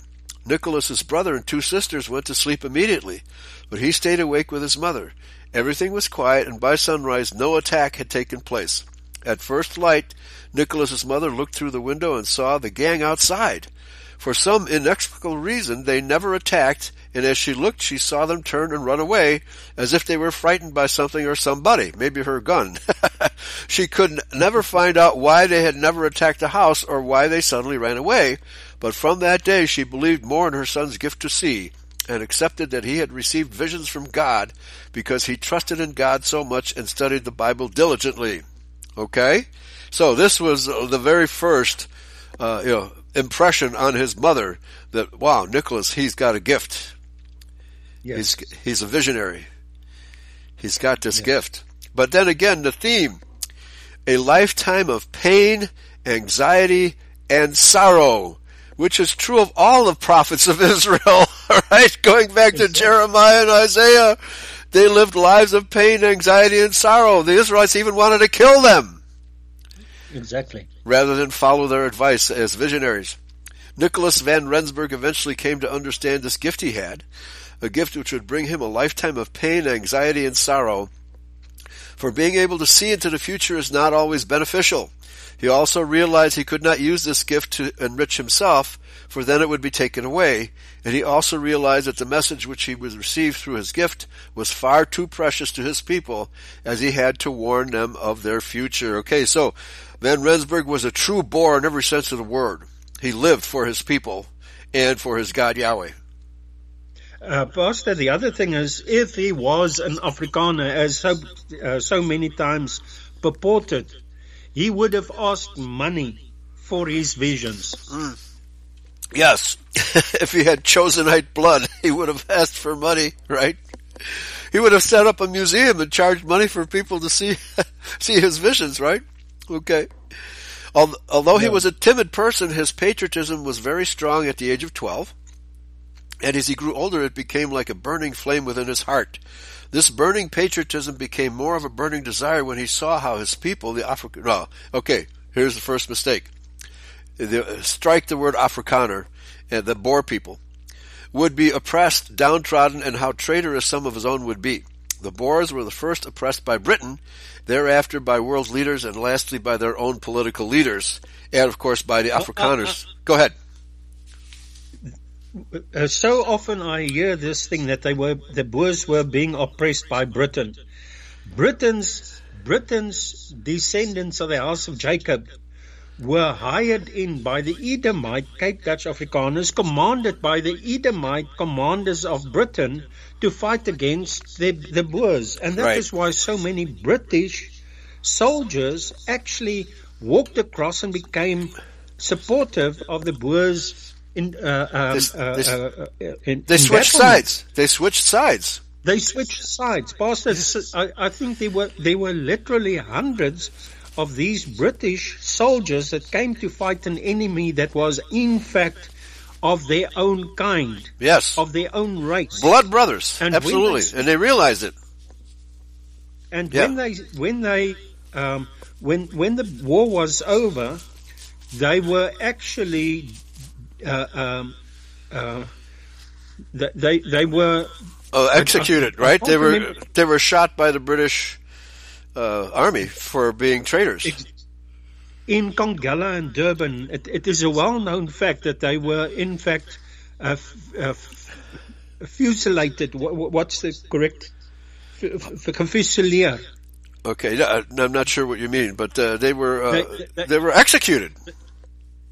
Nicholas's brother and two sisters went to sleep immediately, but he stayed awake with his mother. Everything was quiet, and by sunrise no attack had taken place. At first light, Nicholas's mother looked through the window and saw the gang outside. For some inexplicable reason, they never attacked, and as she looked, she saw them turn and run away, as if they were frightened by something or somebody, maybe her gun. <laughs> she could never find out why they had never attacked the house or why they suddenly ran away, but from that day she believed more in her son's gift to see, and accepted that he had received visions from God because he trusted in God so much and studied the Bible diligently. Okay? So this was the very first, uh, you know, impression on his mother that, wow, Nicholas, he's got a gift. Yes. He's, he's a visionary. He's got this yes. gift. But then again, the theme, a lifetime of pain, anxiety, and sorrow which is true of all the prophets of <laughs> Israel, right? Going back to Jeremiah and Isaiah, they lived lives of pain, anxiety, and sorrow. The Israelites even wanted to kill them. Exactly. Rather than follow their advice as visionaries. Nicholas van Rensburg eventually came to understand this gift he had, a gift which would bring him a lifetime of pain, anxiety, and sorrow. For being able to see into the future is not always beneficial. He also realized he could not use this gift to enrich himself, for then it would be taken away, and he also realized that the message which he would receive through his gift was far too precious to his people, as he had to warn them of their future. Okay, so Van Rensburg was a true Boer in every sense of the word. He lived for his people and for his God Yahweh. Uh, Pastor, the other thing is, if he was an Afrikaner, as so, uh, so many times purported, he would have asked money for his visions. Mm. Yes. <laughs> if he had Chosenite blood, <laughs> he would have asked for money, right? He would have set up a museum and charged money for people to see, <laughs> see his visions, right? Okay. Although he was a timid person, his patriotism was very strong at the age of 12. And as he grew older, it became like a burning flame within his heart. This burning patriotism became more of a burning desire when he saw how his people, the African, no, okay, here's the first mistake. The, strike the word Afrikaner, and uh, the Boer people, would be oppressed, downtrodden, and how traitorous some of his own would be. The Boers were the first oppressed by Britain, thereafter by world leaders, and lastly by their own political leaders, and of course by the Afrikaners. Go ahead. Uh, so often I hear this thing that they were the Boers were being oppressed by Britain. Britain's Britain's descendants of the house of Jacob were hired in by the Edomite Cape Dutch Afrikaners, commanded by the Edomite commanders of Britain to fight against the, the Boers. And that right. is why so many British soldiers actually walked across and became supportive of the Boers in, uh, um, this, uh, this, uh, in, they switched sides. They switched sides. They switched sides. Pastor, I, I think there were there were literally hundreds of these British soldiers that came to fight an enemy that was in fact of their own kind. Yes. Of their own race. Blood brothers. And Absolutely. They, and they realized it. And Yeah. when they when they um, when when the war was over, they were actually uh, um, uh, they they were Oh, executed, right? They were remember- they were shot by the British uh, army for being traitors. Ex- in Congella and Durban. It, it is a well-known fact that they were in fact uh, f- uh, f- fusilated. Wha- wha- What's the correct? F- f- Fusilier. Okay, I'm not sure what you mean, but uh, they were uh, They- they- they were executed.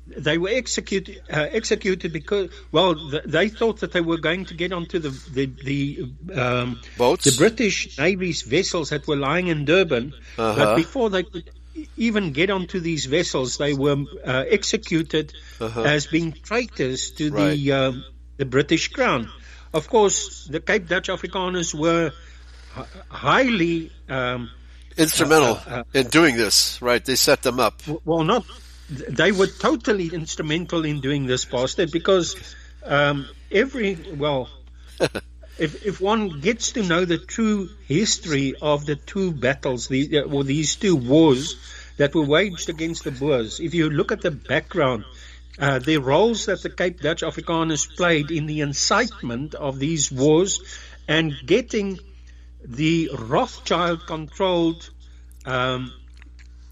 They were executed uh, executed because well th- they thought that they were going to get onto the the, the um, Boats? the British Navy's vessels that were lying in Durban Uh-huh. but before they could even get onto these vessels they were uh, executed Uh-huh. as being traitors to Right. the um, the British crown of course the Cape Dutch Afrikaners were hi- highly um, Instrumental Uh, uh, in doing this, right? They set them up. W- Well, not. They were totally instrumental in doing this, Pastor, because um, every well, <laughs> if if one gets to know the true history of the two battles, the or these two wars that were waged against the Boers, if you look at the background. Uh, the roles that the Cape Dutch Afrikaners played in the incitement of these wars and getting the Rothschild controlled um,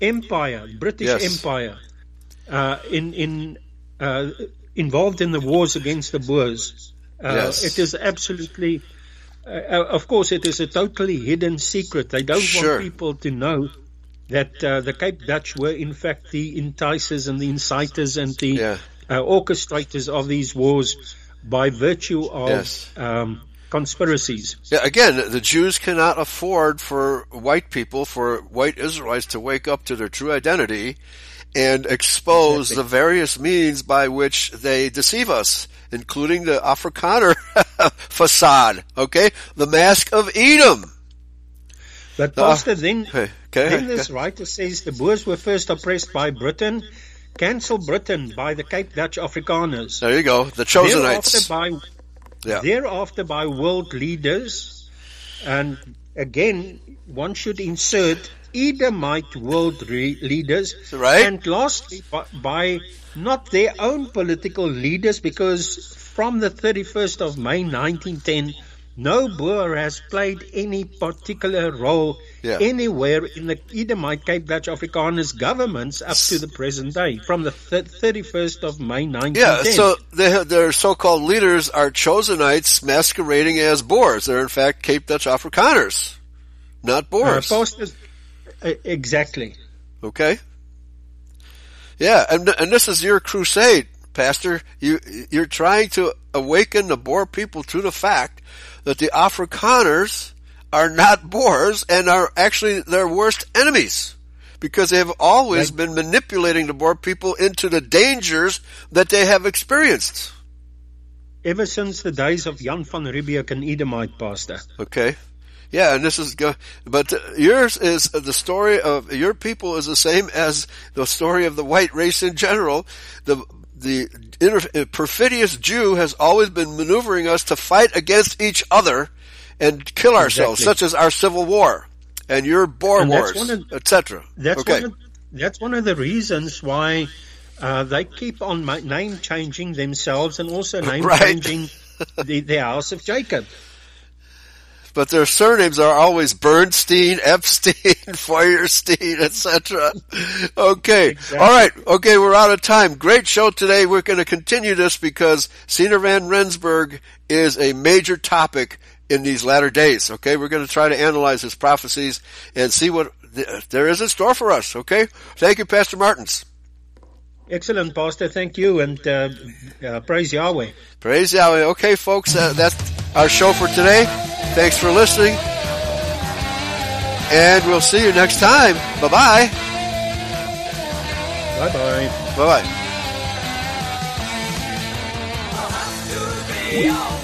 empire, British Yes. Empire, uh, in in uh, involved in the wars against the Boers. Uh, Yes. It is absolutely, uh, uh, of course, it is a totally hidden secret. They don't Sure. want people to know that uh, the Cape Dutch were in fact the enticers and the inciters and the Yeah. uh, orchestrators of these wars by virtue of Yes. um, conspiracies. Yeah, again, the Jews cannot afford for white people, for white Israelites to wake up to their true identity and expose the various means by which they deceive us, including the Afrikaner <laughs> facade, okay? The mask of Edom. But Pastor, then, okay, then this okay. writer says the Boers were first oppressed by Britain, cancel Britain by the Cape Dutch Afrikaners. There you go, the Thereafter Chosenites. by, Yeah. thereafter by world leaders, and again, one should insert Edomite world re- leaders, Right. and lastly by, by not their own political leaders, because from the 31st of May 1910, no Boer has played any particular role Yeah. anywhere in the Edomite Cape Dutch Afrikaners governments up to the present day, from the thir- 31st of May 1910. Yeah, so they, their so-called leaders are Chosenites masquerading as Boers. They're in fact Cape Dutch Afrikaners, not Boers. Uh, exactly. Okay. Yeah, and and this is your crusade, Pastor. You you're trying to awaken the Boer people to the fact that the Afrikaners are not Boers and are actually their worst enemies because they have always Right. been manipulating the Boer people into the dangers that they have experienced. Ever since the days of Jan van Riebeeck and Edomite, Pastor. Okay. Yeah, and this is go, but yours is the story of your people is the same as the story of the white race in general. The the inter, perfidious Jew has always been maneuvering us to fight against each other and kill ourselves, Exactly. such as our civil war and your Boer And wars, etc. That's okay. one of, that's one of the reasons why uh, they keep on name changing themselves and also name <laughs> Right. changing the, the house of Jacob. But their surnames are always Bernstein, <laughs> Epstein, Feuerstein, etc. Okay. Exactly. All right. Okay, we're out of time. Great show today. We're going to continue this because Siener van Rensburg is a major topic in these latter days. Okay, we're going to try to analyze his prophecies and see what th- there is in store for us. Okay. Thank you, Pastor Martins. Excellent, Pastor. Thank you, and uh, uh, praise Yahweh. Praise Yahweh. Okay, folks, uh, that's our show for today. Thanks for listening. And we'll see you next time. Bye-bye. Bye bye. Bye-bye. be a